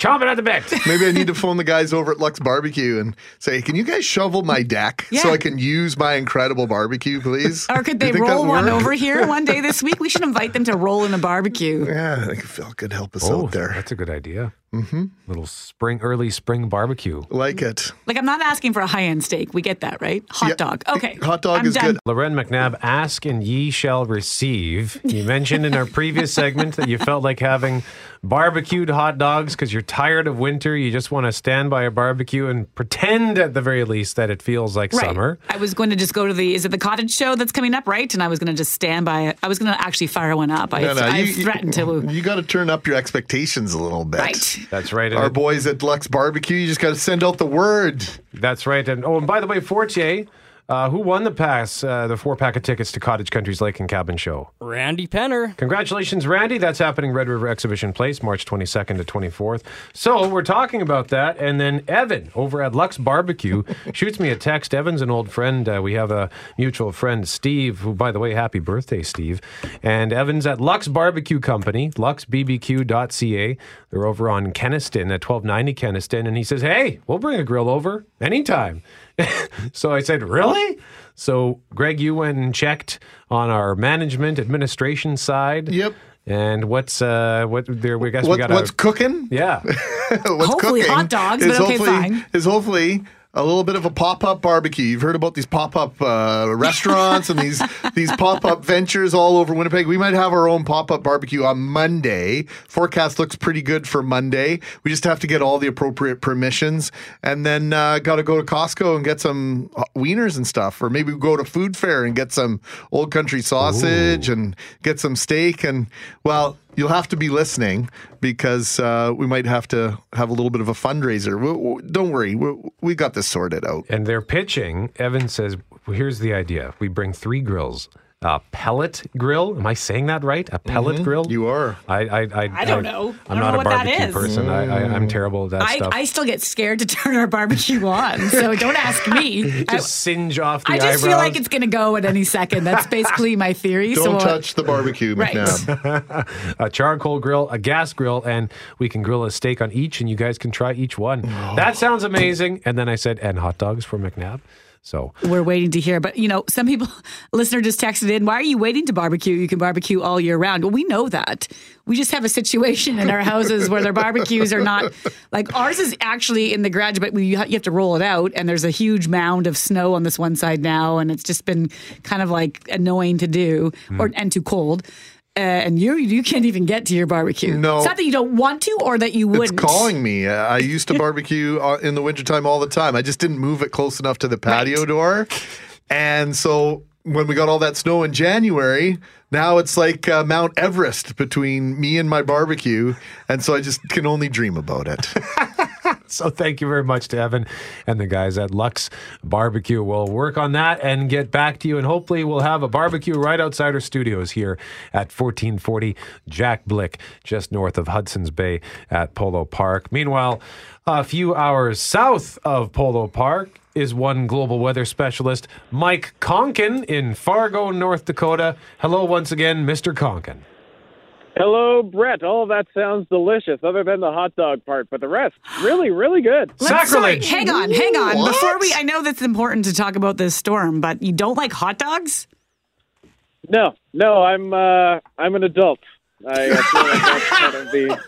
chomping at the bit. Maybe I need to phone the guys over at Lux Barbecue and say, "Can you guys shovel my deck so I can use my incredible barbecue, please?" Or could they roll one work? over here one day this week? We should invite them to roll in a barbecue. Yeah, I think Phil could help us Oh, out there. that's a good idea. Mm-hmm. Little spring, early spring barbecue. Like it. Like I'm not asking for a high end steak. We get that, right? Hot dog. Okay. Hot dog I'm is done. good. Lauren McNabb, ask and ye shall receive. You mentioned in our previous segment that you felt like having barbecued hot dogs because you're tired of winter. You just want to stand by a barbecue and pretend, at the very least, that it feels like Right. summer. I was going to just go to the is it the cottage show that's coming up, right? And I was going to just stand by it. I was going to actually fire one up. I, No, no, I you- threatened to. You got to turn up your expectations a little bit. Right. That's right. Our And boys at Lux Barbecue, you just got to send out the word. That's right. And oh, and by the way, Fortier, uh, who won the pass, uh, the four pack of tickets to Cottage Country's Lake and Cabin Show? Randy Penner. Congratulations, Randy. That's happening Red River Exhibition Place, March 22nd to 24th. So we're talking about that. And then Evan over at Lux Barbecue shoots me a text. Evan's an old friend. Uh, we have a mutual friend, Steve, who, by the way, happy birthday, Steve. And Evan's at Lux Barbecue Company, luxbbq.ca. They're over on Kenaston at 1290 Kenaston. And he says, hey, we'll bring a grill over anytime. so I said, really? So, Greg, you went and checked on our management administration side. Yep. And what's uh what there? We guess we What, got what's cooking? yeah. what's Hopefully cooking hot dogs, is but okay, hopefully, fine. Is hopefully a little bit of a pop-up barbecue. You've heard about these pop-up uh, restaurants and these these pop-up ventures all over Winnipeg. We might have our own pop-up barbecue on Monday. Forecast looks pretty good for Monday. We just have to get all the appropriate permissions, and then uh, got to go to Costco and get some uh, wieners and stuff, or maybe go to Food Fare and get some Old Country sausage and get some steak. And well, you'll have to be listening because uh, we might have to have a little bit of a fundraiser. We, we- don't worry, we, we got this sorted out. And they're pitching. Evan says, well, "Here's the idea: we bring three grills." A pellet grill. Am I saying that right? A pellet Mhm, grill. you are. I. I. I, I don't know. I I'm don't not know a what barbecue is. person. I, I, I'm terrible at that I, stuff. I still get scared to turn our barbecue on, so don't ask me. I, just singe off the I just eyebrows. feel like it's going to go at any second. That's basically my theory. so Don't uh, touch the barbecue, Right. McNabb. a charcoal grill, a gas grill, and we can grill a steak on each, and you guys can try each one. Oh. That sounds amazing. And then I said, and hot dogs for McNabb. So We're waiting to hear. But, you know, some people, listener just texted in, why are you waiting to barbecue? You can barbecue all year round. Well, we know that. We just have a situation in our houses where their barbecues are not, like ours is actually in the garage, but we, you have to roll it out. And there's a huge mound of snow on this one side now. And it's just been kind of like annoying to do or hmm. and too cold. Uh, and you you can't even get to your barbecue. No. It's not that you don't want to or that you wouldn't. It's calling me. I used to barbecue uh, in the wintertime all the time. I just didn't move it close enough to the patio door. And so when we got all that snow in January, now it's like uh, Mount Everest between me and my barbecue. And so I just can only dream about it. So thank you very much to Evan and the guys at Lux Barbecue. We'll work on that and get back to you, and hopefully we'll have a barbecue right outside our studios here at 1440 Jack Blick, just north of Hudson's Bay at Polo Park. Meanwhile, a few hours south of Polo Park is one global weather specialist, Mike Koncan in Fargo, North Dakota. Hello once again, Mr. Koncan. Hello, Brett. All of that sounds delicious, other than the hot dog part, but the rest, really, really good. Let's- sorry, hang on, hang on. What? Before we, I know that's important to talk about this storm, but you don't like hot dogs? No, no, I'm uh, I'm an adult. I, I feel like that's kind of the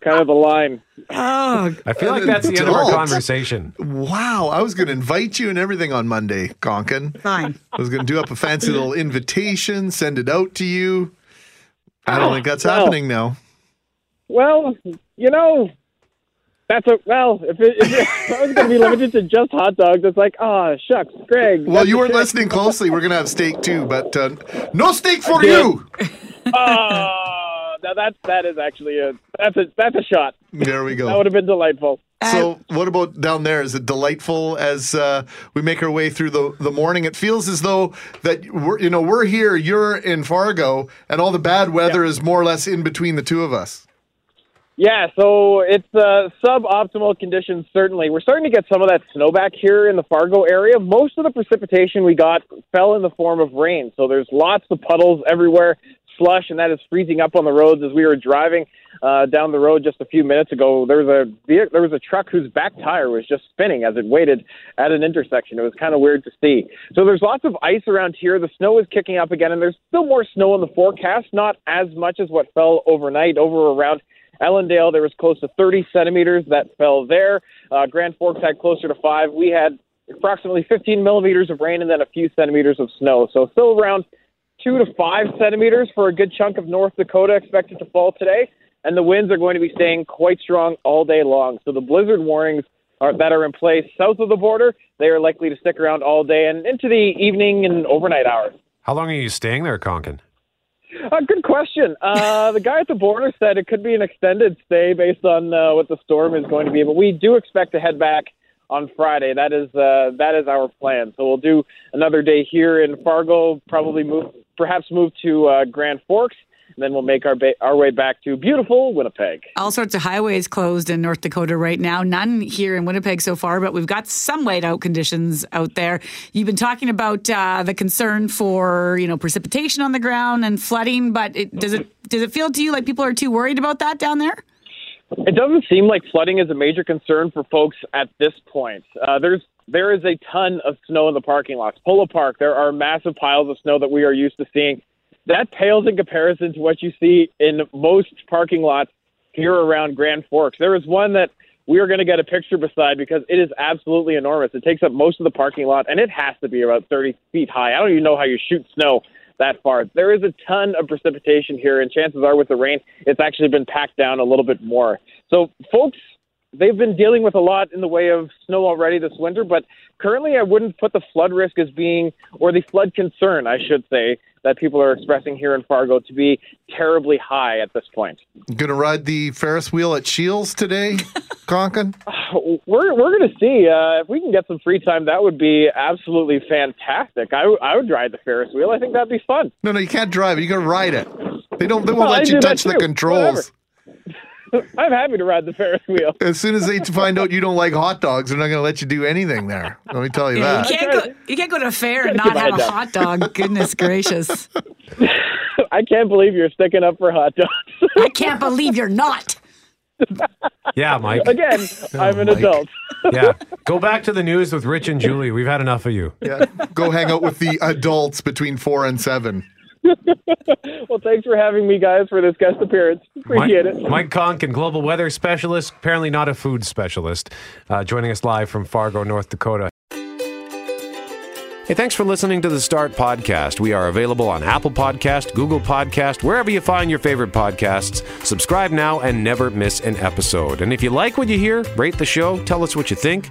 kind of the line. Oh, I feel like that's the end of our Adult. conversation. Wow. I was going to invite you and everything on Monday, Koncan. Fine. I was going to do up a fancy little invitation, send it out to you. I don't Oh, think that's well. happening now. Well, you know, that's a well. If, it, if it, I was going to be limited to just hot dogs, it's like, oh shucks, Greg. Well, you weren't listening closely. We're going to have steak too, but uh, no steak for you. Oh, now that's that is actually a that's a that's a shot. There we go. That would have been delightful. So, what about down there? Is it delightful as uh, we make our way through the, the morning? It feels as though that we're you know we're here, you're in Fargo, and all the bad weather is more or less in between the two of us. Yeah, so it's uh, suboptimal conditions, certainly. We're starting to get some of that snow back here in the Fargo area. Most of the precipitation we got fell in the form of rain, so there's lots of puddles everywhere, slush, and that is freezing up on the roads as we were driving. uh, down the road just a few minutes ago, there was a there was a truck whose back tire was just spinning as it waited at an intersection. It was kind of weird to see. So there's lots of ice around here. The snow is kicking up again, and there's still more snow in the forecast. Not as much as what fell overnight over around Ellendale. There was close to 30 centimeters that fell there. Uh, Grand Forks had closer to five. We had approximately 15 millimeters of rain and then a few centimeters of snow. So still around two to five centimeters for a good chunk of North Dakota expected to fall today and the winds are going to be staying quite strong all day long. So the blizzard warnings are, that are in place south of the border, they are likely to stick around all day and into the evening and overnight hours. How long are you staying there, Koncan? Uh, good question. Uh, the guy at the border said it could be an extended stay based on uh, what the storm is going to be, but we do expect to head back on Friday. That is uh, that is our plan. So we'll do another day here in Fargo. Probably move, perhaps move to uh, Grand Forks, and then we'll make our ba- our way back to beautiful Winnipeg. All sorts of highways closed in North Dakota right now. None here in Winnipeg so far, but we've got some whiteout conditions out there. You've been talking about uh, the concern for you know precipitation on the ground and flooding, but it, does it does it feel to you like people are too worried about that down there? It doesn't seem like flooding is a major concern for folks at this point. Uh, there's there is a ton of snow in the parking lots. Polo Park, there are massive piles of snow that we are used to seeing that pales in comparison to what you see in most parking lots here around Grand Forks. There is one that we are going to get a picture beside because it is absolutely enormous. It takes up most of the parking lot, and it has to be about 30 feet high. I don't even know how you shoot snow that far. There is a ton of precipitation here, and chances are with the rain, it's actually been packed down a little bit more. So, folks, they've been dealing with a lot in the way of snow already this winter, but currently I wouldn't put the flood risk as being, or the flood concern, I should say, that people are expressing here in Fargo to be terribly high at this point. Going to ride the Ferris wheel at Scheels today, Koncan? We're we're going to see uh, if we can get some free time. That would be absolutely fantastic. I, I would ride the Ferris wheel. I think that'd be fun. No, no, you can't drive it. You got to ride it. They don't. They won't well, let you touch the controls. I'm happy to ride the Ferris wheel. As soon as they find out you don't like hot dogs, they're not going to let you do anything there. Let me tell you yeah, that. You can't, go, you can't go to a fair and not have a hot dog. Goodness gracious. I can't believe you're sticking up for hot dogs. I can't believe you're not. Yeah, Mike. Again, I'm an Mike. adult. yeah. Go back to the news with Rich and Julie. We've had enough of you. Yeah. Go hang out with the adults between four and seven. well, thanks for having me, guys, for this guest appearance. Appreciate Mike, it. Mike Koncan, global weather specialist, apparently not a food specialist, uh, joining us live from Fargo, North Dakota. Hey, thanks for listening to the Start Podcast. We are available on Apple Podcast, Google Podcast, wherever you find your favorite podcasts. Subscribe now and never miss an episode. And if you like what you hear, rate the show, tell us what you think.